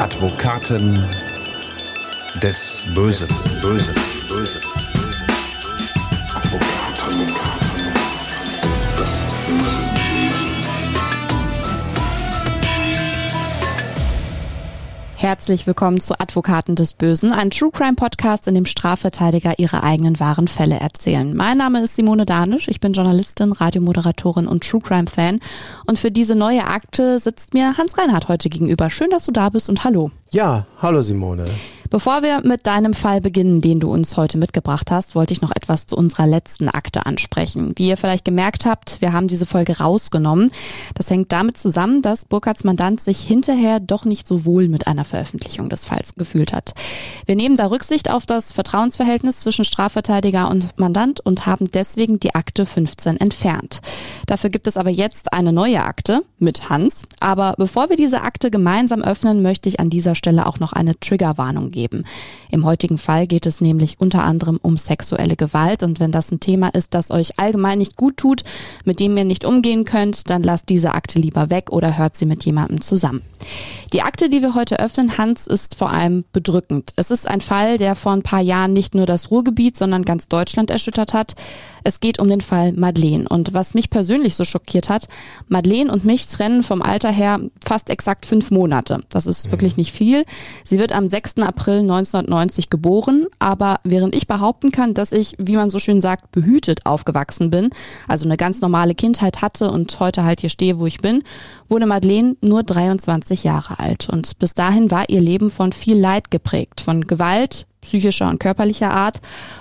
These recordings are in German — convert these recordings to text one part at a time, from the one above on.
Advokaten des Bösen. Bösen. Bösen. Herzlich willkommen zu Advokaten des Bösen, ein True Crime Podcast, in dem Strafverteidiger ihre eigenen wahren Fälle erzählen. Mein Name ist Simone Danisch, ich bin Journalistin, Radiomoderatorin und True Crime Fan. Und für diese neue Akte sitzt mir Hans Reinhardt heute gegenüber. Schön, dass du da bist und hallo. Ja, hallo Simone. Bevor wir mit deinem Fall beginnen, den du uns heute mitgebracht hast, wollte ich noch etwas zu unserer letzten Akte ansprechen. Wie ihr vielleicht gemerkt habt, wir haben diese Folge rausgenommen. Das hängt damit zusammen, dass Burkhards Mandant sich hinterher doch nicht so wohl mit einer Veröffentlichung des Falls gefühlt hat. Wir nehmen da Rücksicht auf das Vertrauensverhältnis zwischen Strafverteidiger und Mandant und haben deswegen die Akte 15 entfernt. Dafür gibt es aber jetzt eine neue Akte mit Hans. Aber bevor wir diese Akte gemeinsam öffnen, möchte ich an dieser Stelle auch noch eine Triggerwarnung geben geben. Im heutigen Fall geht es nämlich unter anderem um sexuelle Gewalt und wenn das ein Thema ist, das euch allgemein nicht gut tut, mit dem ihr nicht umgehen könnt, dann lasst diese Akte lieber weg oder hört sie mit jemandem zusammen. Die Akte, die wir heute öffnen, Hans, ist vor allem bedrückend. Es ist ein Fall, der vor ein paar Jahren nicht nur das Ruhrgebiet, sondern ganz Deutschland erschüttert hat. Es geht um den Fall Madeleine. Und was mich persönlich so schockiert hat, Madeleine und mich trennen vom Alter her fast exakt fünf Monate. Das ist mhm. wirklich nicht viel. Sie wird am 6. April 1990 geboren, aber während ich behaupten kann, dass ich, wie man so schön sagt, behütet aufgewachsen bin, also eine ganz normale Kindheit hatte und heute halt hier stehe, wo ich bin, wurde Madeleine nur 23 Jahre alt. Und bis dahin war ihr Leben von viel Leid geprägt, von Gewalt, psychischer und körperlicher Art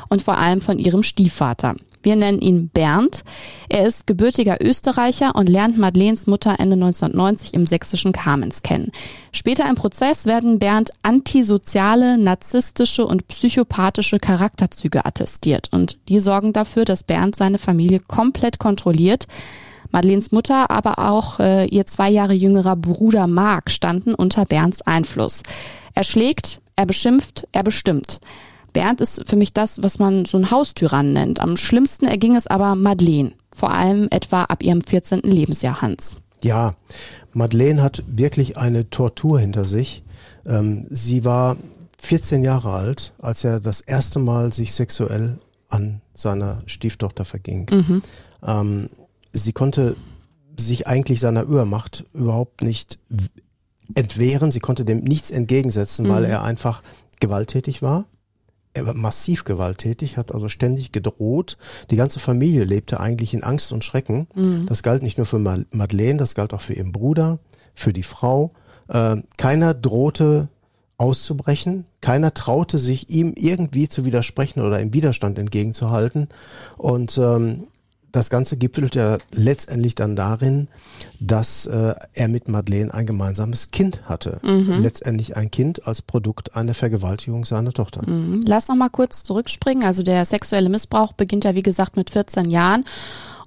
und vor allem von ihrem Stiefvater. Wir nennen ihn Bernd. Er ist gebürtiger Österreicher und lernt Madeleines Mutter Ende 1990 im sächsischen Kamenz kennen. Später im Prozess werden Bernd antisoziale, narzisstische und psychopathische Charakterzüge attestiert und die sorgen dafür, dass Bernd seine Familie komplett kontrolliert. Madeleines Mutter, aber auch äh, ihr zwei Jahre jüngerer Bruder Mark standen unter Bernds Einfluss. Er schlägt, er beschimpft, er bestimmt. Bernd ist für mich das, was man so ein Haustyrann nennt. Am schlimmsten erging es aber Madeleine, vor allem etwa ab ihrem 14. Lebensjahr Hans. Ja, Madeleine hat wirklich eine Tortur hinter sich. Ähm, sie war 14 Jahre alt, als er das erste Mal sich sexuell an seiner Stieftochter verging. Mhm. Ähm, sie konnte sich eigentlich seiner Übermacht überhaupt nicht entwehren. Sie konnte dem nichts entgegensetzen, mhm. weil er einfach gewalttätig war massiv gewalttätig, hat also ständig gedroht. Die ganze Familie lebte eigentlich in Angst und Schrecken. Mhm. Das galt nicht nur für Madeleine, das galt auch für ihren Bruder, für die Frau. Äh, keiner drohte auszubrechen. Keiner traute sich, ihm irgendwie zu widersprechen oder im Widerstand entgegenzuhalten. Und ähm, das Ganze gipfelt ja letztendlich dann darin, dass äh, er mit Madeleine ein gemeinsames Kind hatte. Mhm. Letztendlich ein Kind als Produkt einer Vergewaltigung seiner Tochter. Mhm. Lass noch mal kurz zurückspringen. Also der sexuelle Missbrauch beginnt ja wie gesagt mit 14 Jahren.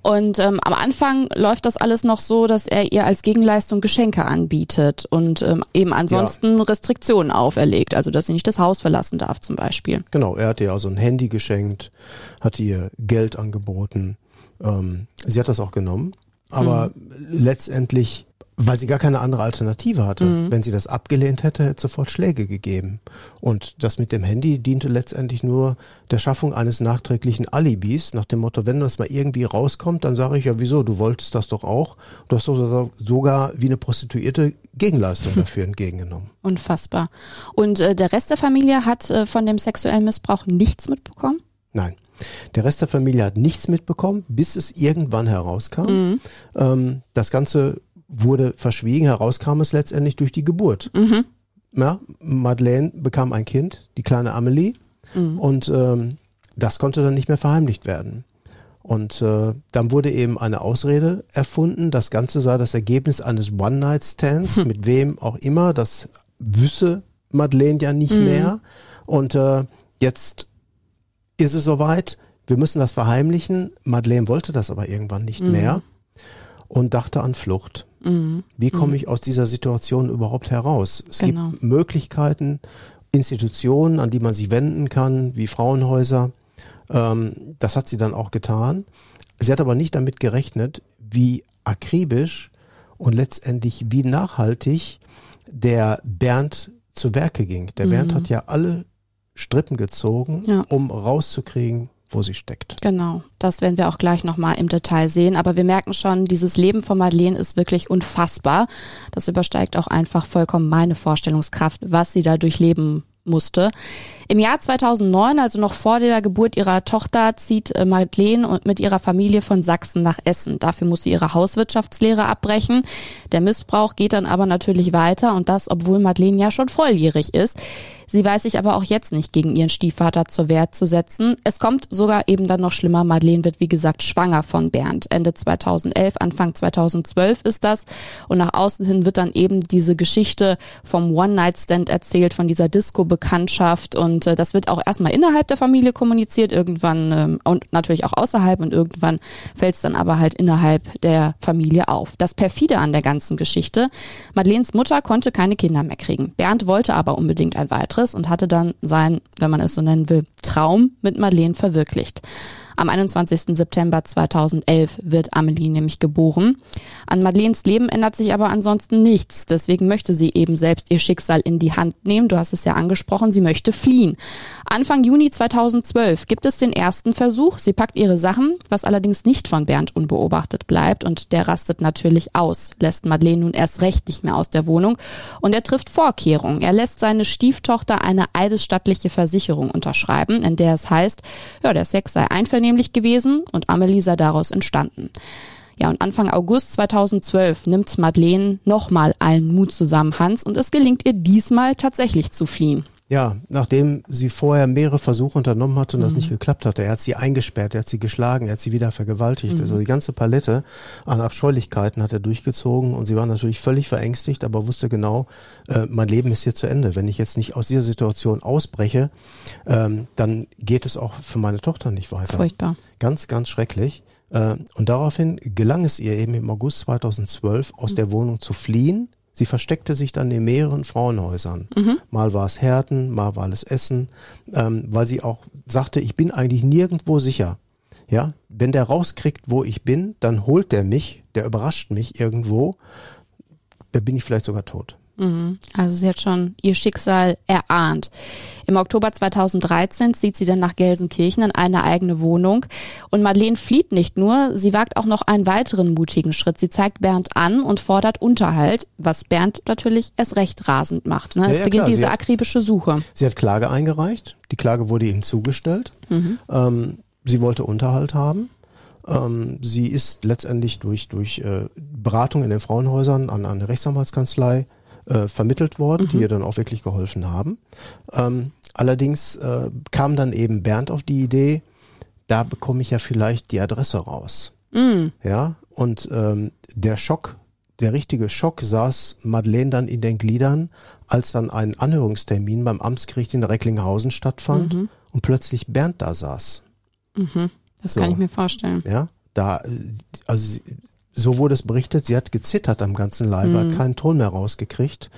Und ähm, am Anfang läuft das alles noch so, dass er ihr als Gegenleistung Geschenke anbietet und ähm, eben ansonsten ja. Restriktionen auferlegt, also dass sie nicht das Haus verlassen darf zum Beispiel. Genau, er hat ihr also ein Handy geschenkt, hat ihr Geld angeboten ähm, sie hat das auch genommen, aber mhm. letztendlich, weil sie gar keine andere Alternative hatte. Mhm. Wenn sie das abgelehnt hätte, hätte es sofort Schläge gegeben. Und das mit dem Handy diente letztendlich nur der Schaffung eines nachträglichen Alibis, nach dem Motto, wenn das mal irgendwie rauskommt, dann sage ich ja, wieso, du wolltest das doch auch. Du hast doch sogar wie eine Prostituierte Gegenleistung dafür entgegengenommen. Unfassbar. Und äh, der Rest der Familie hat äh, von dem sexuellen Missbrauch nichts mitbekommen? Nein. Der Rest der Familie hat nichts mitbekommen, bis es irgendwann herauskam. Mhm. Ähm, das Ganze wurde verschwiegen, herauskam es letztendlich durch die Geburt. Mhm. Ja, Madeleine bekam ein Kind, die kleine Amelie, mhm. und ähm, das konnte dann nicht mehr verheimlicht werden. Und äh, dann wurde eben eine Ausrede erfunden, das Ganze sei das Ergebnis eines One-Night-Stands, hm. mit wem auch immer, das wüsse Madeleine ja nicht mhm. mehr. Und äh, jetzt ist es soweit, wir müssen das verheimlichen. Madeleine wollte das aber irgendwann nicht mhm. mehr und dachte an Flucht. Mhm. Wie komme mhm. ich aus dieser Situation überhaupt heraus? Es genau. gibt Möglichkeiten, Institutionen, an die man sich wenden kann, wie Frauenhäuser. Ähm, das hat sie dann auch getan. Sie hat aber nicht damit gerechnet, wie akribisch und letztendlich wie nachhaltig der Bernd zu Werke ging. Der Bernd hat ja alle Strippen gezogen, Ja. um rauszukriegen, wo sie steckt. Genau, das werden wir auch gleich nochmal im Detail sehen. Aber wir merken schon, dieses Leben von Madeleine ist wirklich unfassbar. Das übersteigt auch einfach vollkommen meine Vorstellungskraft, was sie da durchleben musste. Im Jahr 2009, also noch vor der Geburt ihrer Tochter, zieht äh, Madeleine und mit ihrer Familie von Sachsen nach Essen. Dafür muss sie ihre Hauswirtschaftslehre abbrechen. Der Missbrauch geht dann aber natürlich weiter und das, obwohl Madeleine ja schon volljährig ist. Sie weiß sich aber auch jetzt nicht gegen ihren Stiefvater zur Wehr zu setzen. Es kommt sogar eben dann noch schlimmer. Madeleine wird, wie gesagt, schwanger von Bernd. Ende 2011, Anfang 2012 ist das. Und nach außen hin wird dann eben diese Geschichte vom One-Night-Stand erzählt, von dieser Disco-Bekanntschaft. Und äh, das wird auch erstmal innerhalb der Familie kommuniziert, irgendwann ähm, und natürlich auch außerhalb. Und irgendwann fällt es dann aber halt innerhalb der Familie auf. Das perfide an der ganzen Geschichte. Madeleines Mutter konnte keine Kinder mehr kriegen. Bernd wollte aber unbedingt ein weiteres und hatte dann sein, wenn man es so nennen will, Traum mit Madeleine verwirklicht. Am 21. September 2011 wird Amelie nämlich geboren. An Madeleines Leben ändert sich aber ansonsten nichts. Deswegen möchte sie eben selbst ihr Schicksal in die Hand nehmen. Du hast es ja angesprochen, sie möchte fliehen. Anfang Juni 2012 gibt es den ersten Versuch. Sie packt ihre Sachen, was allerdings nicht von Bernd unbeobachtet bleibt. Und der rastet natürlich aus, lässt Madeleine nun erst recht nicht mehr aus der Wohnung. Und er trifft Vorkehrungen. Er lässt seine Stieftochter eine eidesstattliche Versicherung unterschreiben, in der es heißt, ja, der Sex sei einvernehmlich gewesen und Amelie sei daraus entstanden. Ja, und Anfang August 2012 nimmt Madeleine nochmal allen Mut zusammen, Hans, und es gelingt ihr diesmal tatsächlich zu fliehen. Ja, nachdem sie vorher mehrere Versuche unternommen hatte und das nicht geklappt hatte. Er hat sie eingesperrt, er hat sie geschlagen, er hat sie wieder vergewaltigt. Also die ganze Palette an Abscheulichkeiten hat er durchgezogen und sie war natürlich völlig verängstigt, aber wusste genau, äh, mein Leben ist hier zu Ende. Wenn ich jetzt nicht aus dieser Situation ausbreche, ähm, dann geht es auch für meine Tochter nicht weiter. Furchtbar. Ganz, ganz schrecklich. Äh, Und daraufhin gelang es ihr eben im August 2012 aus der Wohnung zu fliehen. Sie versteckte sich dann in mehreren Frauenhäusern. Mal war es Herten, mal war es Essen, ähm, weil sie auch sagte, ich bin eigentlich nirgendwo sicher. Ja, wenn der rauskriegt, wo ich bin, dann holt der mich, der überrascht mich irgendwo, da bin ich vielleicht sogar tot. Also sie hat schon ihr Schicksal erahnt. Im Oktober 2013 zieht sie dann nach Gelsenkirchen in eine eigene Wohnung. Und Madeleine flieht nicht nur, sie wagt auch noch einen weiteren mutigen Schritt. Sie zeigt Bernd an und fordert Unterhalt, was Bernd natürlich erst recht rasend macht. Ne? Ja, es ja, beginnt klar, diese hat- akribische Suche. Sie hat Klage eingereicht. Die Klage wurde ihm zugestellt. Ähm, sie wollte Unterhalt haben. Ähm, sie ist letztendlich durch, durch äh, Beratung in den Frauenhäusern an eine Rechtsanwaltskanzlei äh, vermittelt worden, die ihr dann auch wirklich geholfen haben. Ähm, allerdings äh, kam dann eben Bernd auf die Idee, da bekomme ich ja vielleicht die Adresse raus. Ja, und ähm, der Schock, der richtige Schock saß Madeleine dann in den Gliedern, als dann ein Anhörungstermin beim Amtsgericht in Recklinghausen stattfand und plötzlich Bernd da saß. Das So. kann ich mir vorstellen. Ja, da, äh, also so wurde es berichtet, sie hat gezittert am ganzen Leibe, hat keinen Ton mehr rausgekriegt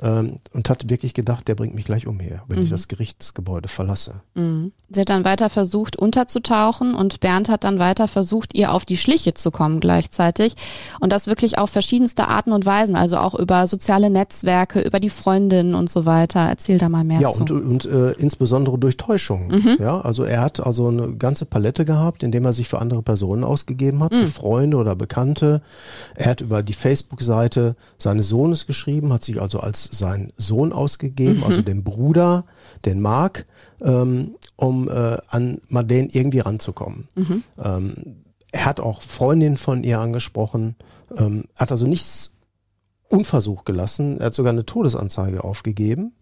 ähm, und hat wirklich gedacht, der bringt mich gleich umher, wenn ich das Gerichtsgebäude verlasse. Sie hat dann weiter versucht, unterzutauchen und Bernd hat dann weiter versucht, ihr auf die Schliche zu kommen gleichzeitig. Und das wirklich auf verschiedenste Arten und Weisen, also auch über soziale Netzwerke, über die Freundinnen und so weiter. Erzähl da mal mehr Ja, zu. und, und äh, insbesondere durch Täuschung. Ja, also er hat also eine ganze Palette gehabt, indem er sich für andere Personen ausgegeben hat, für Freunde oder Bekannte. Er hat über die Facebook-Seite seines Sohnes geschrieben, hat sich also als sein Sohn ausgegeben, also den Bruder, den Mark, ähm, um äh, an Madeleine irgendwie ranzukommen. Ähm, er hat auch Freundinnen von ihr angesprochen, ähm, hat also nichts unversucht gelassen. Er hat sogar eine Todesanzeige aufgegeben,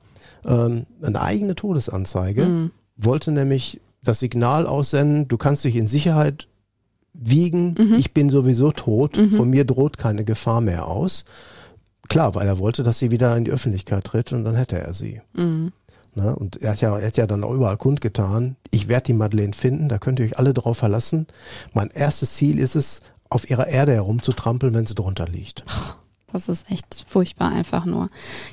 ähm, eine eigene Todesanzeige, wollte nämlich das Signal aussenden, du kannst dich in Sicherheit wiegen, ich bin sowieso tot, von mir droht keine Gefahr mehr aus. Klar, weil er wollte, dass sie wieder in die Öffentlichkeit tritt und dann hätte er sie. Ne? Und er hat, ja, er hat ja dann auch überall kundgetan, ich werde die Madeleine finden, da könnt ihr euch alle drauf verlassen. Mein erstes Ziel ist es, auf ihrer Erde herumzutrampeln, wenn sie drunter liegt. Das ist echt furchtbar einfach nur.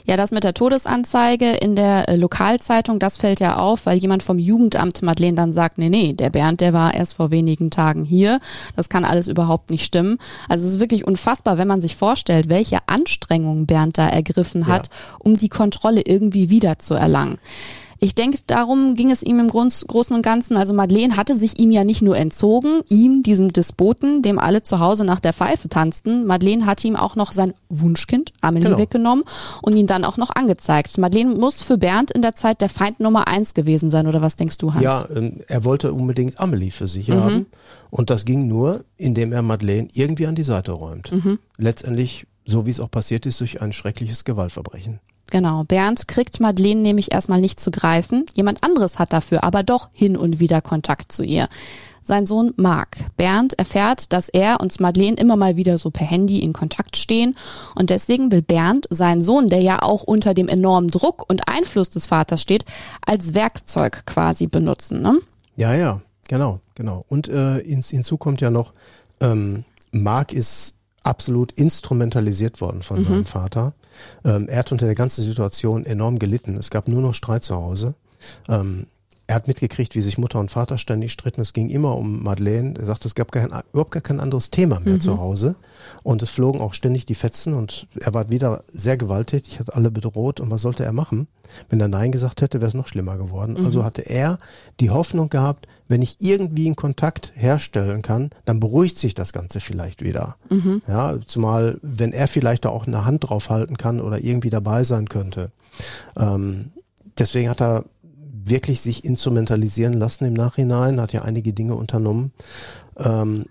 Ja, das mit der Todesanzeige in der äh, Lokalzeitung, das fällt ja auf, weil jemand vom Jugendamt Madeleine dann sagt, nee, nee, der Bernd, der war erst vor wenigen Tagen hier. Das kann alles überhaupt nicht stimmen. Also es ist wirklich unfassbar, wenn man sich vorstellt, welche Anstrengungen Bernd da ergriffen hat, ja. um die Kontrolle irgendwie wieder zu erlangen. Ich denke, darum ging es ihm im Großen und Ganzen. Also Madeleine hatte sich ihm ja nicht nur entzogen, ihm, diesem Despoten, dem alle zu Hause nach der Pfeife tanzten. Madeleine hatte ihm auch noch sein Wunschkind, Amelie, genau. weggenommen und ihn dann auch noch angezeigt. Madeleine muss für Bernd in der Zeit der Feind Nummer eins gewesen sein, oder was denkst du, Hans? Ja, ähm, er wollte unbedingt Amelie für sich mhm. haben. Und das ging nur, indem er Madeleine irgendwie an die Seite räumt. Mhm. Letztendlich, so wie es auch passiert ist, durch ein schreckliches Gewaltverbrechen. Genau, Bernd kriegt Madeleine nämlich erstmal nicht zu greifen. Jemand anderes hat dafür aber doch hin und wieder Kontakt zu ihr. Sein Sohn Mark. Bernd erfährt, dass er und Madeleine immer mal wieder so per Handy in Kontakt stehen und deswegen will Bernd seinen Sohn, der ja auch unter dem enormen Druck und Einfluss des Vaters steht, als Werkzeug quasi benutzen. Ne? Ja, ja, genau, genau. Und äh, hinzu kommt ja noch, ähm, Mark ist absolut instrumentalisiert worden von mhm. seinem Vater. Ähm, er hat unter der ganzen Situation enorm gelitten. Es gab nur noch Streit zu Hause. Ähm, er hat mitgekriegt, wie sich Mutter und Vater ständig stritten. Es ging immer um Madeleine. Er sagte, es gab kein, überhaupt gar kein anderes Thema mehr mhm. zu Hause. Und es flogen auch ständig die Fetzen und er war wieder sehr gewalttätig, hat alle bedroht. Und was sollte er machen? Wenn er Nein gesagt hätte, wäre es noch schlimmer geworden. Mhm. Also hatte er die Hoffnung gehabt, wenn ich irgendwie einen Kontakt herstellen kann, dann beruhigt sich das Ganze vielleicht wieder. Mhm. Ja, zumal, wenn er vielleicht da auch eine Hand drauf halten kann oder irgendwie dabei sein könnte. Ähm, deswegen hat er wirklich sich instrumentalisieren lassen im Nachhinein, hat ja einige Dinge unternommen. Ähm,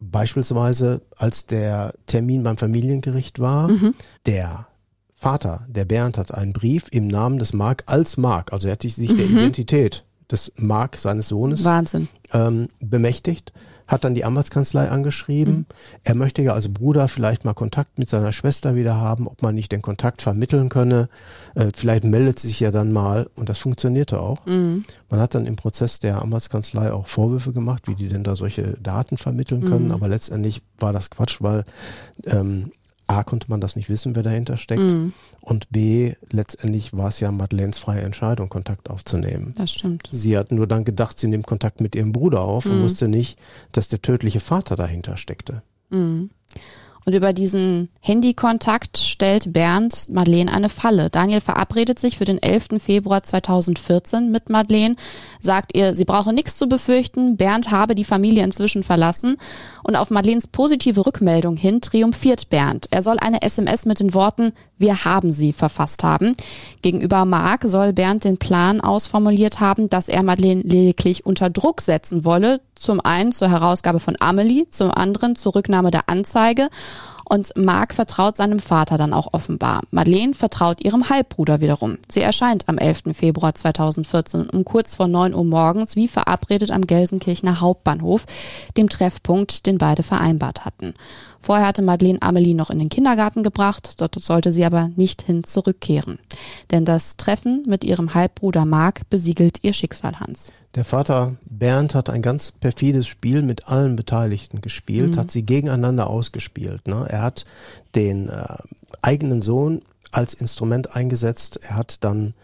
beispielsweise, als der Termin beim Familiengericht war, mhm. der Vater, der Bernd, hat einen Brief im Namen des Mark als Mark, also er hat sich mhm. der Identität des Mark, seines Sohnes, Wahnsinn. Ähm, bemächtigt hat dann die Anwaltskanzlei angeschrieben. Mhm. Er möchte ja als Bruder vielleicht mal Kontakt mit seiner Schwester wieder haben, ob man nicht den Kontakt vermitteln könne. Äh, vielleicht meldet sich ja dann mal und das funktionierte auch. Mhm. Man hat dann im Prozess der Anwaltskanzlei auch Vorwürfe gemacht, wie die denn da solche Daten vermitteln können, mhm. aber letztendlich war das Quatsch, weil ähm, A, konnte man das nicht wissen, wer dahinter steckt. Mhm. Und B, letztendlich war es ja Madeleines freie Entscheidung, Kontakt aufzunehmen. Das stimmt. Sie hat nur dann gedacht, sie nimmt Kontakt mit ihrem Bruder auf mhm. und wusste nicht, dass der tödliche Vater dahinter steckte. Mhm. Und über diesen Handykontakt stellt Bernd Madeleine eine Falle. Daniel verabredet sich für den 11. Februar 2014 mit Madeleine, sagt ihr, sie brauche nichts zu befürchten, Bernd habe die Familie inzwischen verlassen und auf Madeleines positive Rückmeldung hin triumphiert Bernd. Er soll eine SMS mit den Worten Wir haben sie verfasst haben. Gegenüber Mark soll Bernd den Plan ausformuliert haben, dass er Madeleine lediglich unter Druck setzen wolle, zum einen zur Herausgabe von Amelie, zum anderen zur Rücknahme der Anzeige und Mark vertraut seinem Vater dann auch offenbar. Madeleine vertraut ihrem Halbbruder wiederum. Sie erscheint am 11. Februar 2014 um kurz vor 9 Uhr morgens wie verabredet am Gelsenkirchener Hauptbahnhof, dem Treffpunkt, den beide vereinbart hatten. Vorher hatte Madeleine Amelie noch in den Kindergarten gebracht, dort sollte sie aber nicht hin zurückkehren. Denn das Treffen mit ihrem Halbbruder Mark besiegelt ihr Schicksal, Hans. Der Vater Bernd hat ein ganz perfides Spiel mit allen Beteiligten gespielt, mhm. hat sie gegeneinander ausgespielt. Ne? Er hat den äh, eigenen Sohn als Instrument eingesetzt. Er hat dann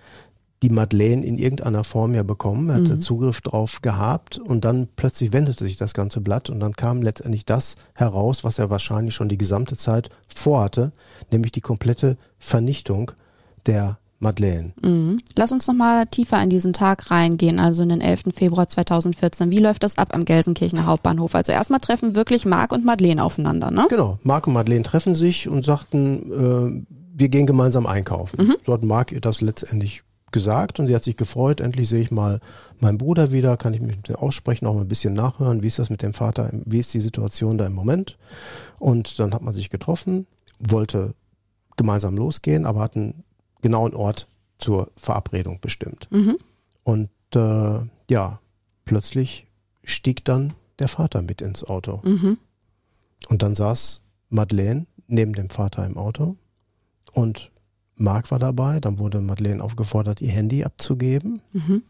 die Madeleine in irgendeiner Form ja bekommen. Er hatte mhm. Zugriff drauf gehabt und dann plötzlich wendete sich das ganze Blatt und dann kam letztendlich das heraus, was er wahrscheinlich schon die gesamte Zeit vorhatte, nämlich die komplette Vernichtung der Madeleine. Mhm. Lass uns nochmal tiefer in diesen Tag reingehen, also in den 11. Februar 2014. Wie läuft das ab am Gelsenkirchener Hauptbahnhof? Also erstmal treffen wirklich Marc und Madeleine aufeinander, ne? Genau, Marc und Madeleine treffen sich und sagten, äh, wir gehen gemeinsam einkaufen. Mhm. So hat Marc ihr das letztendlich gesagt und sie hat sich gefreut. Endlich sehe ich mal meinen Bruder wieder, kann ich mich mit ihm aussprechen, auch mal ein bisschen nachhören, wie ist das mit dem Vater, wie ist die Situation da im Moment. Und dann hat man sich getroffen, wollte gemeinsam losgehen, aber hat einen genauen Ort zur Verabredung bestimmt. Mhm. Und äh, ja, plötzlich stieg dann der Vater mit ins Auto. Mhm. Und dann saß Madeleine neben dem Vater im Auto und Marc war dabei, dann wurde Madeleine aufgefordert, ihr Handy abzugeben. Mhm.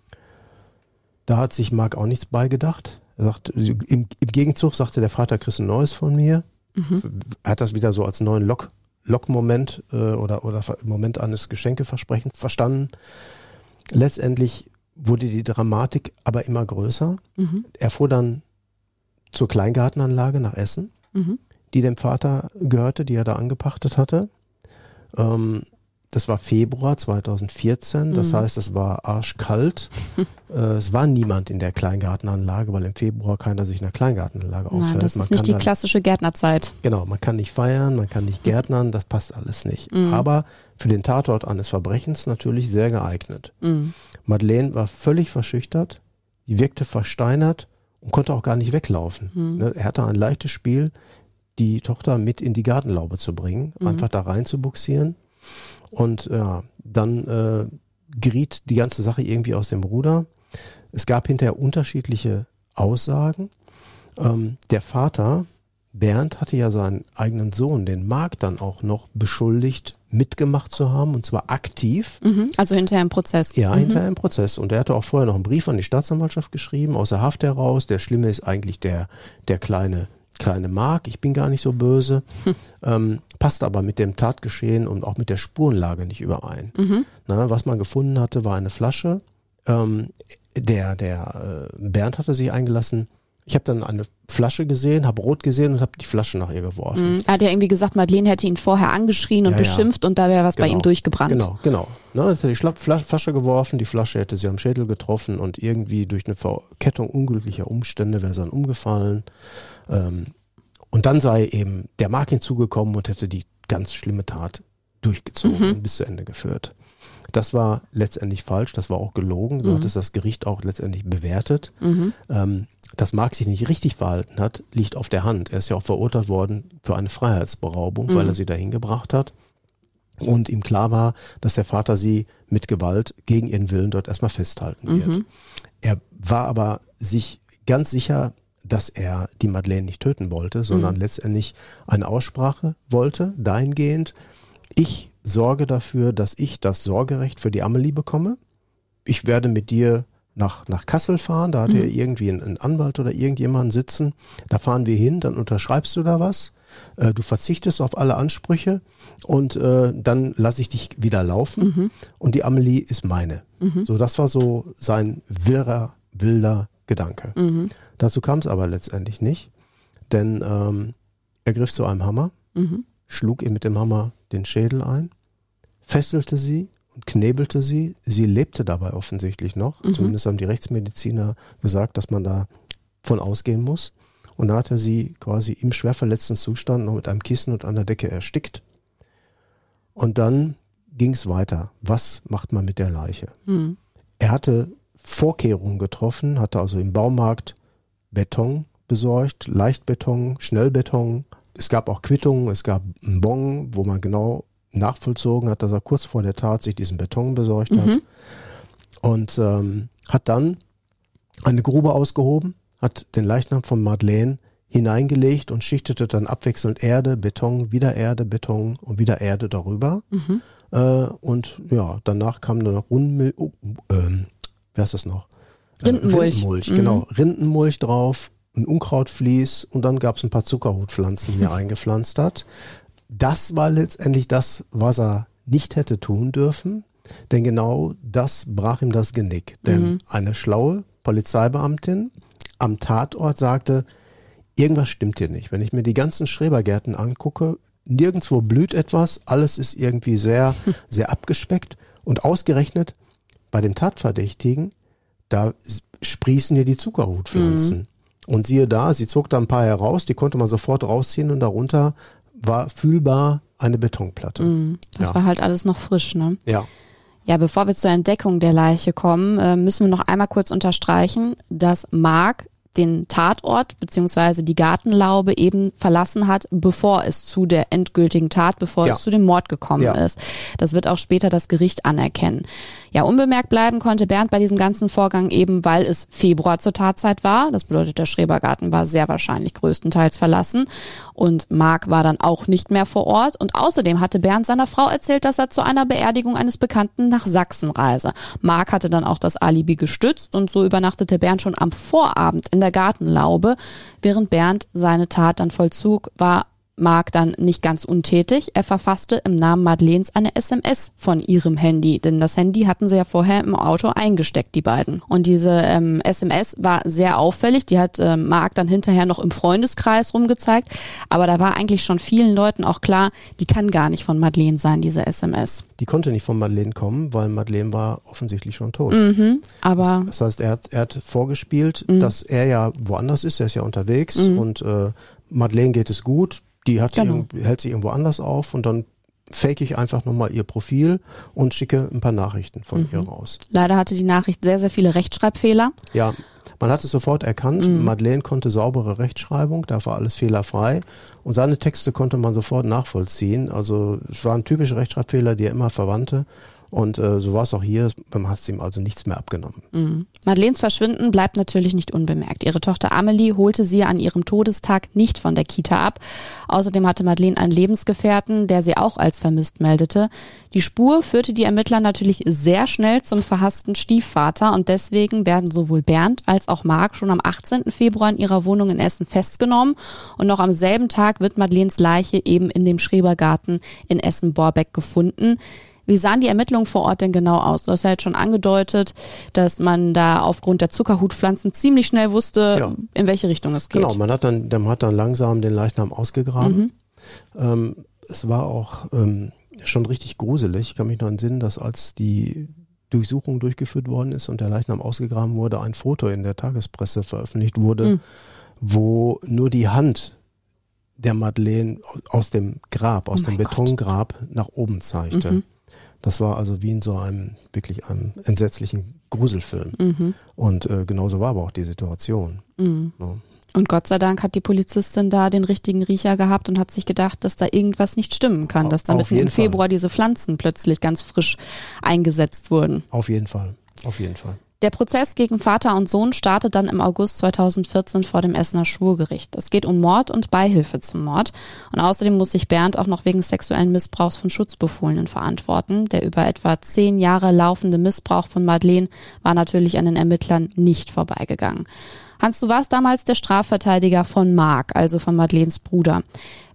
Da hat sich Marc auch nichts beigedacht. Er sagt, im, im Gegenzug sagte der Vater, kriegst ein neues von mir. Mhm. Er hat das wieder so als neuen Lock, Lockmoment äh, oder, oder Moment eines Geschenkeversprechens verstanden. Letztendlich wurde die Dramatik aber immer größer. Mhm. Er fuhr dann zur Kleingartenanlage nach Essen, mhm. die dem Vater gehörte, die er da angepachtet hatte. Ähm, das war Februar 2014, das mhm. heißt, es war arschkalt. äh, es war niemand in der Kleingartenanlage, weil im Februar keiner sich in der Kleingartenanlage aufhält. Nein, das ist man nicht die dann, klassische Gärtnerzeit. Genau, man kann nicht feiern, man kann nicht gärtnern, das passt alles nicht. Mhm. Aber für den Tatort eines Verbrechens natürlich sehr geeignet. Mhm. Madeleine war völlig verschüchtert, wirkte versteinert und konnte auch gar nicht weglaufen. Mhm. Ne, er hatte ein leichtes Spiel, die Tochter mit in die Gartenlaube zu bringen, mhm. einfach da rein zu buxieren und ja, dann äh, geriet die ganze Sache irgendwie aus dem Ruder. Es gab hinterher unterschiedliche Aussagen. Ähm, der Vater, Bernd, hatte ja seinen eigenen Sohn, den Marc, dann auch noch beschuldigt, mitgemacht zu haben, und zwar aktiv. Mhm, also hinterher im Prozess. Ja, mhm. hinterher im Prozess. Und er hatte auch vorher noch einen Brief an die Staatsanwaltschaft geschrieben, aus der Haft heraus. Der Schlimme ist eigentlich der, der kleine kleine Mark, ich bin gar nicht so böse, hm. ähm, passt aber mit dem Tatgeschehen und auch mit der Spurenlage nicht überein. Mhm. Na, was man gefunden hatte, war eine Flasche. Ähm, der der äh, Bernd hatte sich eingelassen. Ich habe dann eine Flasche gesehen, habe rot gesehen und habe die Flasche nach ihr geworfen. Mhm. Er hat ja irgendwie gesagt, Madeleine hätte ihn vorher angeschrien und ja, beschimpft ja. und da wäre was genau. bei ihm durchgebrannt. Genau, genau. Ne, er hat die Flasche geworfen, die Flasche hätte sie am Schädel getroffen und irgendwie durch eine Verkettung unglücklicher Umstände wäre sie dann umgefallen. Ähm, und dann sei eben der Mark hinzugekommen und hätte die ganz schlimme Tat durchgezogen mhm. und bis zu Ende geführt. Das war letztendlich falsch, das war auch gelogen, so mhm. hat es das Gericht auch letztendlich bewertet. Mhm. Ähm, dass Mark sich nicht richtig verhalten hat, liegt auf der Hand. Er ist ja auch verurteilt worden für eine Freiheitsberaubung, weil mhm. er sie dahin gebracht hat. Und ihm klar war, dass der Vater sie mit Gewalt gegen ihren Willen dort erstmal festhalten wird. Mhm. Er war aber sich ganz sicher, dass er die Madeleine nicht töten wollte, sondern mhm. letztendlich eine Aussprache wollte, dahingehend, ich sorge dafür, dass ich das Sorgerecht für die Amelie bekomme. Ich werde mit dir nach, nach Kassel fahren, da hat mhm. er irgendwie einen, einen, Anwalt oder irgendjemanden sitzen. Da fahren wir hin, dann unterschreibst du da was. Äh, du verzichtest auf alle Ansprüche und äh, dann lasse ich dich wieder laufen mhm. und die Amelie ist meine. Mhm. So, das war so sein wirrer, wilder Gedanke. Dazu kam es aber letztendlich nicht, denn ähm, er griff zu einem Hammer, mhm. schlug ihr mit dem Hammer den Schädel ein, fesselte sie und knebelte sie. Sie lebte dabei offensichtlich noch. Mhm. Zumindest haben die Rechtsmediziner gesagt, dass man da von ausgehen muss. Und da hat er sie quasi im schwer verletzten Zustand noch mit einem Kissen und einer Decke erstickt. Und dann ging es weiter. Was macht man mit der Leiche? Mhm. Er hatte Vorkehrungen getroffen, hatte also im Baumarkt Beton besorgt, Leichtbeton, Schnellbeton. Es gab auch Quittungen, es gab einen Bon, wo man genau nachvollzogen hat, dass er kurz vor der Tat sich diesen Beton besorgt mhm. hat. Und ähm, hat dann eine Grube ausgehoben, hat den Leichnam von Madeleine hineingelegt und schichtete dann abwechselnd Erde, Beton, wieder Erde, Beton und wieder Erde darüber. Mhm. Äh, und ja, danach kam dann noch Rundmilch, oh, ähm, wer ist das noch? Rindenmulch. Rindenmulch, mhm. genau. Rindenmulch drauf, ein Unkrautvlies und dann gab es ein paar Zuckerhutpflanzen, die er eingepflanzt hat. Das war letztendlich das, was er nicht hätte tun dürfen, denn genau das brach ihm das Genick. Denn mhm. eine schlaue Polizeibeamtin am Tatort sagte, irgendwas stimmt hier nicht. Wenn ich mir die ganzen Schrebergärten angucke, nirgendwo blüht etwas, alles ist irgendwie sehr, sehr abgespeckt und ausgerechnet bei dem Tatverdächtigen da sprießen dir die Zuckerhutpflanzen. Mhm. Und siehe da, sie zog da ein paar heraus, die konnte man sofort rausziehen und darunter war fühlbar eine Betonplatte. Mhm. Das ja. war halt alles noch frisch, ne? Ja. Ja, bevor wir zur Entdeckung der Leiche kommen, äh, müssen wir noch einmal kurz unterstreichen, dass Mark den Tatort beziehungsweise die Gartenlaube eben verlassen hat, bevor es zu der endgültigen Tat, bevor ja. es zu dem Mord gekommen ja. ist. Das wird auch später das Gericht anerkennen. Ja, unbemerkt bleiben konnte Bernd bei diesem ganzen Vorgang eben, weil es Februar zur Tatzeit war. Das bedeutet, der Schrebergarten war sehr wahrscheinlich größtenteils verlassen und Marc war dann auch nicht mehr vor Ort. Und außerdem hatte Bernd seiner Frau erzählt, dass er zu einer Beerdigung eines Bekannten nach Sachsen reise. Marc hatte dann auch das Alibi gestützt und so übernachtete Bernd schon am Vorabend in der Gartenlaube, während Bernd seine Tat dann vollzog, war Mark dann nicht ganz untätig. Er verfasste im Namen Madeleines eine SMS von ihrem Handy, denn das Handy hatten sie ja vorher im Auto eingesteckt, die beiden. Und diese ähm, SMS war sehr auffällig. Die hat äh, Mark dann hinterher noch im Freundeskreis rumgezeigt. Aber da war eigentlich schon vielen Leuten auch klar, die kann gar nicht von Madeleine sein, diese SMS. Die konnte nicht von Madeleine kommen, weil Madeleine war offensichtlich schon tot. Mhm, aber Das, das heißt, er hat, er hat vorgespielt, dass er ja woanders ist, er ist ja unterwegs und äh, Madeleine geht es gut, die hat Genau. irgend- hält sich irgendwo anders auf und dann fake ich einfach nochmal ihr Profil und schicke ein paar Nachrichten von ihr raus. leider hatte die Nachricht sehr, sehr viele Rechtschreibfehler. Ja, man hat es sofort erkannt. Mhm. Madeleine konnte saubere Rechtschreibung, da war alles fehlerfrei. Und seine Texte konnte man sofort nachvollziehen. Also es waren typische Rechtschreibfehler, die er immer verwandte. Und äh, so war es auch hier. Man hat ihm also nichts mehr abgenommen. Mhm. Madeleines Verschwinden bleibt natürlich nicht unbemerkt. Ihre Tochter Amelie holte sie an ihrem Todestag nicht von der Kita ab. Außerdem hatte Madeleine einen Lebensgefährten, der sie auch als vermisst meldete. Die Spur führte die Ermittler natürlich sehr schnell zum verhassten Stiefvater und deswegen werden sowohl Bernd als auch Marc schon am 18. Februar in ihrer Wohnung in Essen festgenommen und noch am selben Tag wird Madeleines Leiche eben in dem Schrebergarten in Essen-Borbeck gefunden. Wie sahen die Ermittlungen vor Ort denn genau aus? Du hast ja jetzt schon angedeutet, dass man da aufgrund der Zuckerhutpflanzen ziemlich schnell wusste, Ja. in welche Richtung es geht. Genau, man hat dann, man hat dann langsam den Leichnam ausgegraben. Ähm, es war auch ähm, schon richtig gruselig. Ich kann mich noch entsinnen, dass als die Durchsuchung durchgeführt worden ist und der Leichnam ausgegraben wurde, ein Foto in der Tagespresse veröffentlicht wurde, wo nur die Hand der Madeleine aus dem Grab, aus Oh dem mein Gott. Betongrab nach oben zeigte. Das war also wie in so einem wirklich einem entsetzlichen Gruselfilm. Mhm. Und äh, genauso war aber auch die Situation. Ja. Und Gott sei Dank hat die Polizistin da den richtigen Riecher gehabt und hat sich gedacht, dass da irgendwas nicht stimmen kann, dass da mitten im jeden Fall. Februar diese Pflanzen plötzlich ganz frisch eingesetzt wurden. Auf jeden Fall. Auf jeden Fall. Der Prozess gegen Vater und Sohn startet dann im August 2014 vor dem Essener Schwurgericht. Es geht um Mord und Beihilfe zum Mord. Und außerdem muss sich Bernd auch noch wegen sexuellen Missbrauchs von Schutzbefohlenen verantworten. Der über etwa zehn Jahre laufende Missbrauch von Madeleine war natürlich an den Ermittlern nicht vorbeigegangen. Hans, du warst damals der Strafverteidiger von Marc, also von Madeleines Bruder.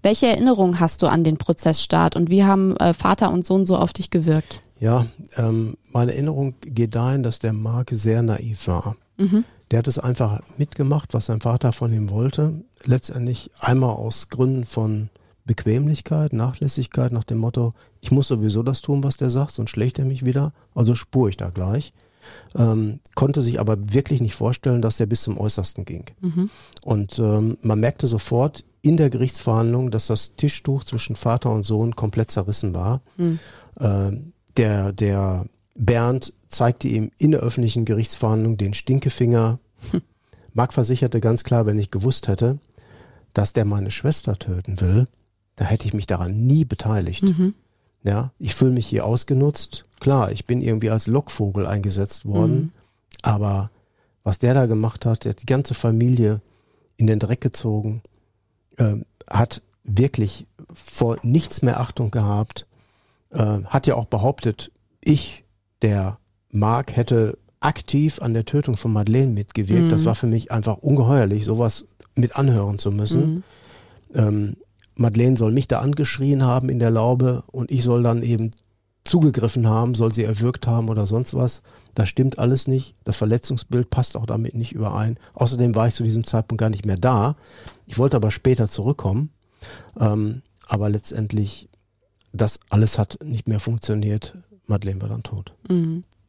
Welche Erinnerung hast du an den Prozessstart und wie haben äh, Vater und Sohn so auf dich gewirkt? Ja, ähm, meine Erinnerung geht dahin, dass der Mark sehr naiv war. Der hat es einfach mitgemacht, was sein Vater von ihm wollte. Letztendlich einmal aus Gründen von Bequemlichkeit, Nachlässigkeit nach dem Motto, ich muss sowieso das tun, was der sagt, sonst schlägt er mich wieder, also spur ich da gleich. Ähm, konnte sich aber wirklich nicht vorstellen, dass er bis zum Äußersten ging. Und ähm, man merkte sofort in der Gerichtsverhandlung, dass das Tischtuch zwischen Vater und Sohn komplett zerrissen war. Ähm, der, der Bernd zeigte ihm in der öffentlichen Gerichtsverhandlung den Stinkefinger. Marc versicherte ganz klar, wenn ich gewusst hätte, dass der meine Schwester töten will, da hätte ich mich daran nie beteiligt. Ja, ich fühle mich hier ausgenutzt. Klar, ich bin irgendwie als Lockvogel eingesetzt worden, aber was der da gemacht hat, der hat die ganze Familie in den Dreck gezogen, ähm, hat wirklich vor nichts mehr Achtung gehabt, äh, hat ja auch behauptet, ich, der Mark, hätte aktiv an der Tötung von Madeleine mitgewirkt. Das war für mich einfach ungeheuerlich, sowas mit anhören zu müssen. Ähm, Madeleine soll mich da angeschrien haben in der Laube und ich soll dann eben zugegriffen haben, soll sie erwürgt haben oder sonst was. Das stimmt alles nicht. Das Verletzungsbild passt auch damit nicht überein. Außerdem war ich zu diesem Zeitpunkt gar nicht mehr da. Ich wollte aber später zurückkommen. Ähm, aber letztendlich, das alles hat nicht mehr funktioniert. Madeleine war dann tot.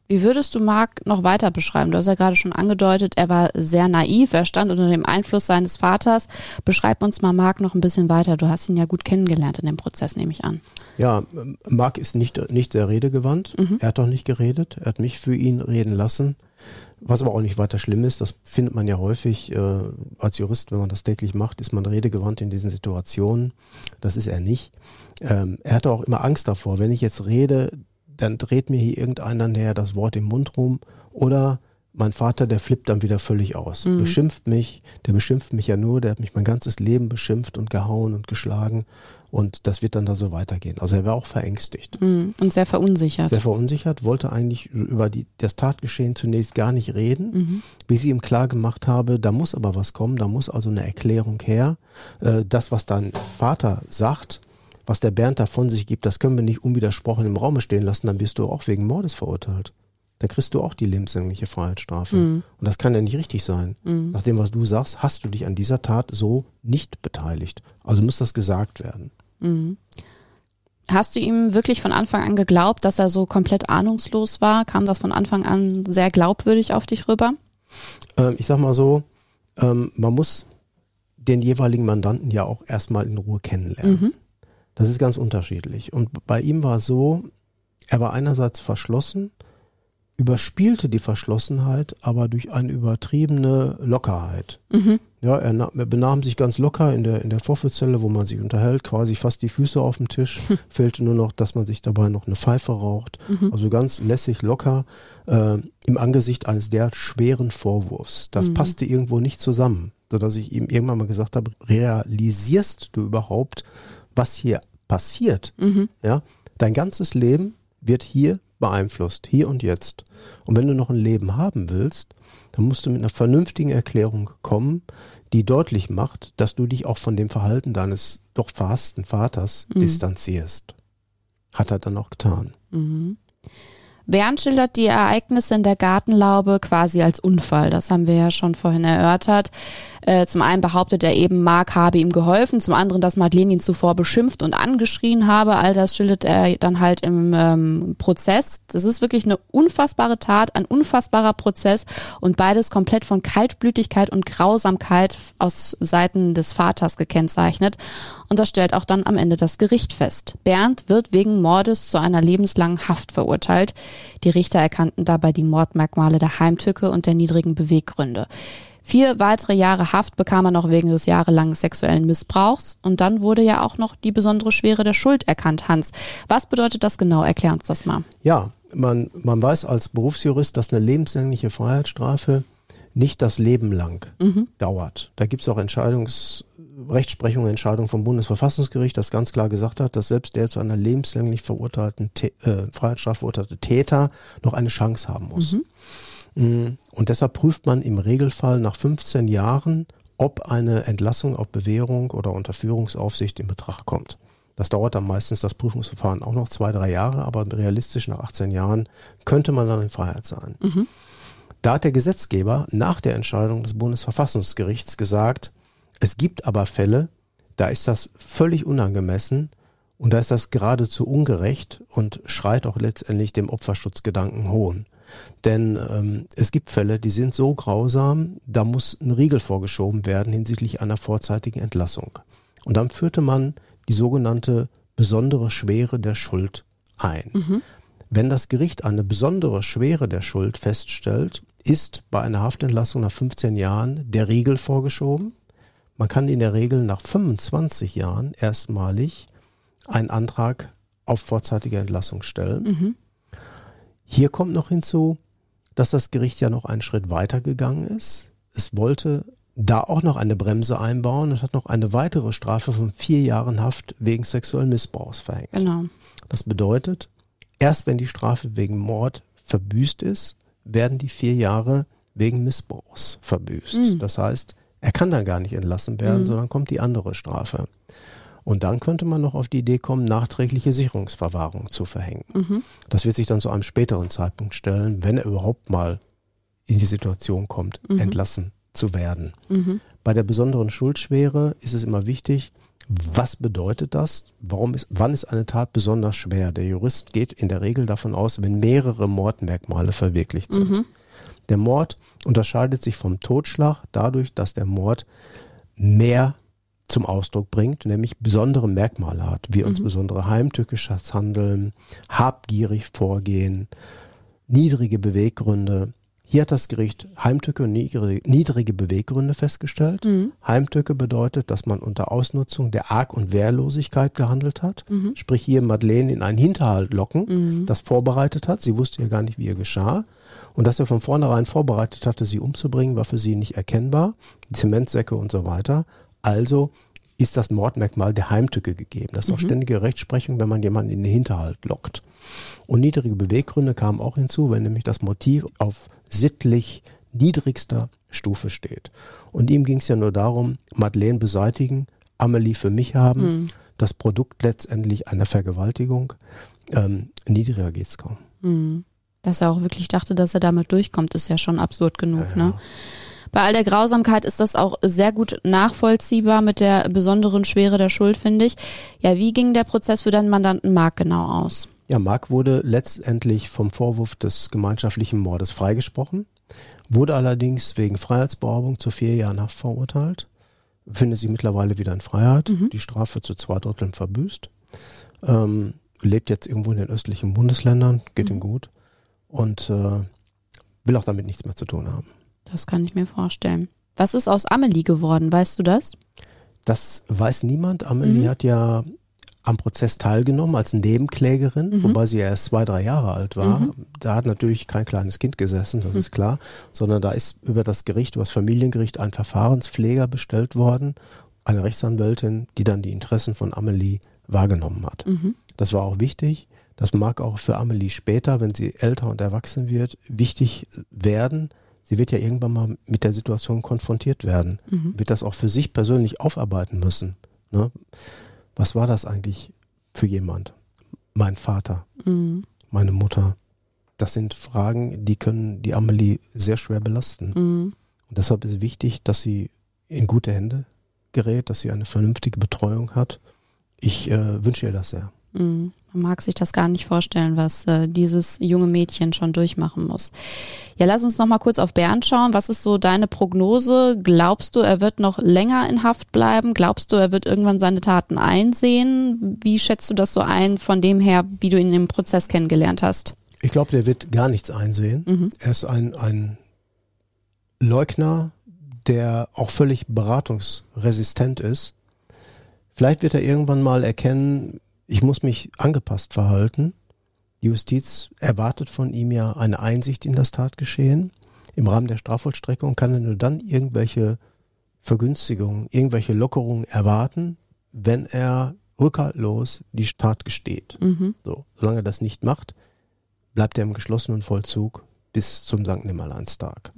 Wie würdest du Marc noch weiter beschreiben? Du hast ja gerade schon angedeutet, er war sehr naiv, er stand unter dem Einfluss seines Vaters. Beschreib uns mal Marc noch ein bisschen weiter. Du hast ihn ja gut kennengelernt in dem Prozess, nehme ich an. Ja, Marc ist nicht, nicht sehr redegewandt. Er hat auch nicht geredet. Er hat mich für ihn reden lassen. Was aber auch nicht weiter schlimm ist, das findet man ja häufig äh, als Jurist, wenn man das täglich macht, ist man redegewandt in diesen Situationen. Das ist er nicht. Ähm, er hatte auch immer Angst davor. Wenn ich jetzt rede, dann dreht mir hier irgendeiner näher das Wort im Mund rum oder mein Vater, der flippt dann wieder völlig aus, mhm. beschimpft mich, der beschimpft mich ja nur, der hat mich mein ganzes Leben beschimpft und gehauen und geschlagen und das wird dann da so weitergehen. Also er war auch verängstigt. Mhm. Und sehr verunsichert. Sehr verunsichert, wollte eigentlich über die, das Tatgeschehen zunächst gar nicht reden, mhm. bis ich ihm klar gemacht habe, da muss aber was kommen, da muss also eine Erklärung her. Äh, das, was dein Vater sagt, was der Bernd da von sich gibt, das können wir nicht unwidersprochen im Raume stehen lassen, dann wirst du auch wegen Mordes verurteilt dann kriegst du auch die lebenslängliche Freiheitsstrafe. Mhm. Und das kann ja nicht richtig sein. Mhm. Nach dem, was du sagst, hast du dich an dieser Tat so nicht beteiligt. Also muss das gesagt werden. Mhm. Hast du ihm wirklich von Anfang an geglaubt, dass er so komplett ahnungslos war? Kam das von Anfang an sehr glaubwürdig auf dich rüber? Ähm, ich sag mal so, ähm, man muss den jeweiligen Mandanten ja auch erstmal in Ruhe kennenlernen. Mhm. Das ist ganz unterschiedlich. Und bei ihm war es so, er war einerseits verschlossen, überspielte die Verschlossenheit, aber durch eine übertriebene Lockerheit. Mhm. Ja, er, er, benahm sich ganz locker in der, in der Vorführzelle, wo man sich unterhält, quasi fast die Füße auf dem Tisch. Hm. Fehlte nur noch, dass man sich dabei noch eine Pfeife raucht. Mhm. Also ganz lässig, locker, äh, im Angesicht eines der schweren Vorwurfs. Das mhm. passte irgendwo nicht zusammen, sodass ich ihm irgendwann mal gesagt habe, realisierst du überhaupt, was hier passiert? Mhm. Ja, dein ganzes Leben wird hier beeinflusst, hier und jetzt. Und wenn du noch ein Leben haben willst, dann musst du mit einer vernünftigen Erklärung kommen, die deutlich macht, dass du dich auch von dem Verhalten deines doch verhassten Vaters mhm. distanzierst. Hat er dann auch getan. Mhm. Bernd schildert die Ereignisse in der Gartenlaube quasi als Unfall. Das haben wir ja schon vorhin erörtert. Äh, zum einen behauptet er eben, Mark habe ihm geholfen, zum anderen, dass Madeleine ihn zuvor beschimpft und angeschrien habe. All das schildert er dann halt im ähm, Prozess. Das ist wirklich eine unfassbare Tat, ein unfassbarer Prozess und beides komplett von Kaltblütigkeit und Grausamkeit aus Seiten des Vaters gekennzeichnet. Und das stellt auch dann am Ende das Gericht fest. Bernd wird wegen Mordes zu einer lebenslangen Haft verurteilt. Die Richter erkannten dabei die Mordmerkmale der Heimtücke und der niedrigen Beweggründe. Vier weitere Jahre Haft bekam er noch wegen des jahrelangen sexuellen Missbrauchs. Und dann wurde ja auch noch die besondere Schwere der Schuld erkannt, Hans. Was bedeutet das genau? Erklär uns das mal. Ja, man, man weiß als Berufsjurist, dass eine lebenslängliche Freiheitsstrafe nicht das Leben lang mhm. dauert. Da gibt es auch Entscheidungs, Rechtsprechung, Entscheidung vom Bundesverfassungsgericht, das ganz klar gesagt hat, dass selbst der zu einer lebenslänglich verurteilten äh, Freiheitsstrafe verurteilte Täter noch eine Chance haben muss. Mhm. Mm, und deshalb prüft man im Regelfall nach 15 Jahren, ob eine Entlassung auf Bewährung oder Unterführungsaufsicht in Betracht kommt. Das dauert dann meistens das Prüfungsverfahren auch noch zwei, drei Jahre, aber realistisch nach 18 Jahren könnte man dann in Freiheit sein. Mhm. Da hat der Gesetzgeber nach der Entscheidung des Bundesverfassungsgerichts gesagt, es gibt aber Fälle, da ist das völlig unangemessen und da ist das geradezu ungerecht und schreit auch letztendlich dem Opferschutzgedanken hohn. Denn ähm, es gibt Fälle, die sind so grausam, da muss ein Riegel vorgeschoben werden hinsichtlich einer vorzeitigen Entlassung. Und dann führte man die sogenannte besondere Schwere der Schuld ein. Mhm. Wenn das Gericht eine besondere Schwere der Schuld feststellt, ist bei einer Haftentlassung nach 15 Jahren der Riegel vorgeschoben. Man kann in der Regel nach 25 Jahren erstmalig einen Antrag auf vorzeitige Entlassung stellen. Mhm. Hier kommt noch hinzu, dass das Gericht ja noch einen Schritt weiter gegangen ist. Es wollte da auch noch eine Bremse einbauen und hat noch eine weitere Strafe von vier Jahren Haft wegen sexuellen Missbrauchs verhängt. Genau. Das bedeutet, erst wenn die Strafe wegen Mord verbüßt ist, werden die vier Jahre wegen Missbrauchs verbüßt. Mhm. Das heißt, er kann dann gar nicht entlassen werden, mhm. sondern kommt die andere Strafe. Und dann könnte man noch auf die Idee kommen, nachträgliche Sicherungsverwahrung zu verhängen. Mhm. Das wird sich dann zu einem späteren Zeitpunkt stellen, wenn er überhaupt mal in die Situation kommt, mhm. entlassen zu werden. Mhm. Bei der besonderen Schuldschwere ist es immer wichtig, was bedeutet das? Warum ist, wann ist eine Tat besonders schwer? Der Jurist geht in der Regel davon aus, wenn mehrere Mordmerkmale verwirklicht sind. Mhm. Der Mord unterscheidet sich vom Totschlag dadurch, dass der Mord mehr zum Ausdruck bringt, nämlich besondere Merkmale hat, wie mhm. insbesondere heimtückisches Handeln, habgierig vorgehen, niedrige Beweggründe. Hier hat das Gericht Heimtücke und niedrige, Beweggründe festgestellt. Mhm. Heimtücke bedeutet, dass man unter Ausnutzung der Arg- und Wehrlosigkeit gehandelt hat. Mhm. Sprich hier Madeleine in einen Hinterhalt locken, mhm. das vorbereitet hat. Sie wusste ja gar nicht, wie ihr geschah. Und dass er von vornherein vorbereitet hatte, sie umzubringen, war für sie nicht erkennbar. Zementsäcke und so weiter. Also ist das Mordmerkmal der Heimtücke gegeben. Das ist auch ständige Rechtsprechung, wenn man jemanden in den Hinterhalt lockt. Und niedrige Beweggründe kamen auch hinzu, wenn nämlich das Motiv auf sittlich niedrigster Stufe steht. Und ihm ging es ja nur darum, Madeleine beseitigen, Amelie für mich haben, das Produkt letztendlich einer Vergewaltigung. Ähm, niedriger geht's kaum. Dass er auch wirklich dachte, dass er damit durchkommt, ist ja schon absurd genug, ne? Bei all der Grausamkeit ist das auch sehr gut nachvollziehbar mit der besonderen Schwere der Schuld, finde ich. Ja, wie ging der Prozess für deinen Mandanten Marc genau aus? Ja, Mark wurde letztendlich vom Vorwurf des gemeinschaftlichen Mordes freigesprochen, wurde allerdings wegen Freiheitsberaubung zu vier Jahren Haft verurteilt, befindet sich mittlerweile wieder in Freiheit, die Strafe zu zwei Dritteln verbüßt, ähm, lebt jetzt irgendwo in den östlichen Bundesländern, geht ihm gut und äh, will auch damit nichts mehr zu tun haben. Das kann ich mir vorstellen. Was ist aus Amelie geworden, weißt du das? Das weiß niemand. Amelie hat ja am Prozess teilgenommen als Nebenklägerin, wobei sie erst zwei, drei Jahre alt war. Da hat natürlich kein kleines Kind gesessen, das ist klar, sondern da ist über das Gericht, über das Familiengericht ein Verfahrenspfleger bestellt worden, eine Rechtsanwältin, die dann die Interessen von Amelie wahrgenommen hat. Das war auch wichtig. Das mag auch für Amelie später, wenn sie älter und erwachsen wird, wichtig werden. Sie wird ja irgendwann mal mit der Situation konfrontiert werden, wird das auch für sich persönlich aufarbeiten müssen. Ne? Was war das eigentlich für jemand? Mein Vater, meine Mutter. Das sind Fragen, die können die Amelie sehr schwer belasten. Und deshalb ist wichtig, dass sie in gute Hände gerät, dass sie eine vernünftige Betreuung hat. Ich äh, wünsche ihr das sehr. Mhm. Man mag sich das gar nicht vorstellen, was äh, dieses junge Mädchen schon durchmachen muss. Ja, lass uns noch mal kurz auf Bernd schauen. Was ist so deine Prognose? Glaubst du, er wird noch länger in Haft bleiben? Glaubst du, er wird irgendwann seine Taten einsehen? Wie schätzt du das so ein von dem her, wie du ihn im Prozess kennengelernt hast? Ich glaube, der wird gar nichts einsehen. Er ist ein, ein Leugner, der auch völlig beratungsresistent ist. Vielleicht wird er irgendwann mal erkennen, ich muss mich angepasst verhalten. Die Justiz erwartet von ihm ja eine Einsicht in das Tatgeschehen. Im Rahmen der Strafvollstreckung kann er nur dann irgendwelche Vergünstigungen, irgendwelche Lockerungen erwarten, wenn er rückhaltlos die Tat gesteht. So, solange er das nicht macht, bleibt er im geschlossenen Vollzug bis zum St. Nimmerleinstag.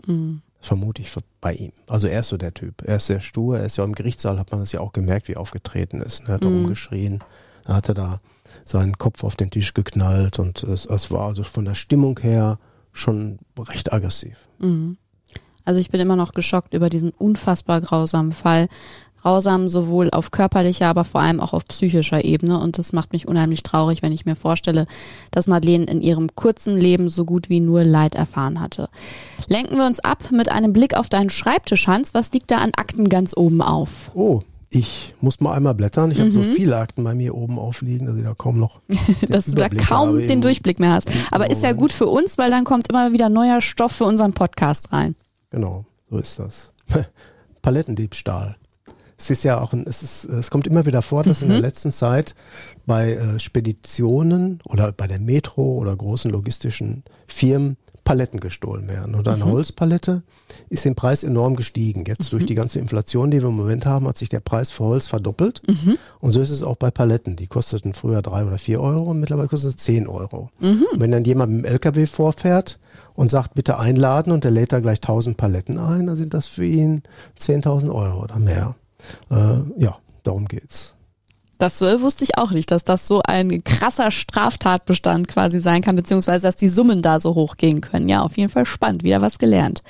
Das vermute ich bei ihm. Also er ist so der Typ. Er ist sehr stur. Er ist ja im Gerichtssaal, hat man das ja auch gemerkt, wie er aufgetreten ist. Er hat da rumgeschrien. Er hatte da seinen Kopf auf den Tisch geknallt und es, es war also von der Stimmung her schon recht aggressiv. Also ich bin immer noch geschockt über diesen unfassbar grausamen Fall. Grausam sowohl auf körperlicher, aber vor allem auch auf psychischer Ebene. Und das macht mich unheimlich traurig, wenn ich mir vorstelle, dass Madeleine in ihrem kurzen Leben so gut wie nur Leid erfahren hatte. Lenken wir uns ab mit einem Blick auf deinen Schreibtisch, Hans. Was liegt da an Akten ganz oben auf? Oh, ich muss mal einmal blättern. Ich habe so viele Akten bei mir oben aufliegen, dass ich da kaum noch den dass du da kaum den Durchblick mehr hast. Aber ist ja gut für uns, weil dann kommt immer wieder neuer Stoff für unseren Podcast rein. Genau, so ist das. Palettendiebstahl. Es ist ja auch ein, es ist, es kommt immer wieder vor, dass in der letzten Zeit bei äh, Speditionen oder bei der Metro oder großen logistischen Firmen Paletten gestohlen werden. Und eine Holzpalette ist im Preis enorm gestiegen. Jetzt durch die ganze Inflation, die wir im Moment haben, hat sich der Preis für Holz verdoppelt. Und so ist es auch bei Paletten. Die kosteten früher drei oder vier Euro und mittlerweile kosten es zehn Euro. Und wenn dann jemand mit dem LKW vorfährt und sagt, bitte einladen und der lädt da gleich 1000 Paletten ein, dann sind das für ihn 10.000 Euro oder mehr. Äh, ja, darum geht's. Das äh, wusste ich auch nicht, dass das so ein krasser Straftatbestand quasi sein kann, beziehungsweise dass die Summen da so hoch gehen können. Ja, auf jeden Fall spannend, wieder was gelernt.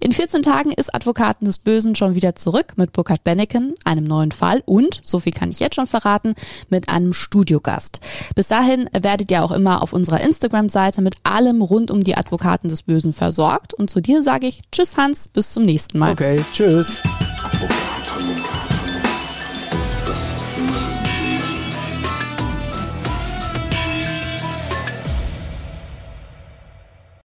In 14 Tagen ist Advokaten des Bösen schon wieder zurück mit Burkhard Benneken, einem neuen Fall und, so viel kann ich jetzt schon verraten, mit einem Studiogast. Bis dahin werdet ihr auch immer auf unserer Instagram-Seite mit allem rund um die Advokaten des Bösen versorgt. Und zu dir sage ich Tschüss Hans, bis zum nächsten Mal. Okay, tschüss. Advocaten. Das Böse.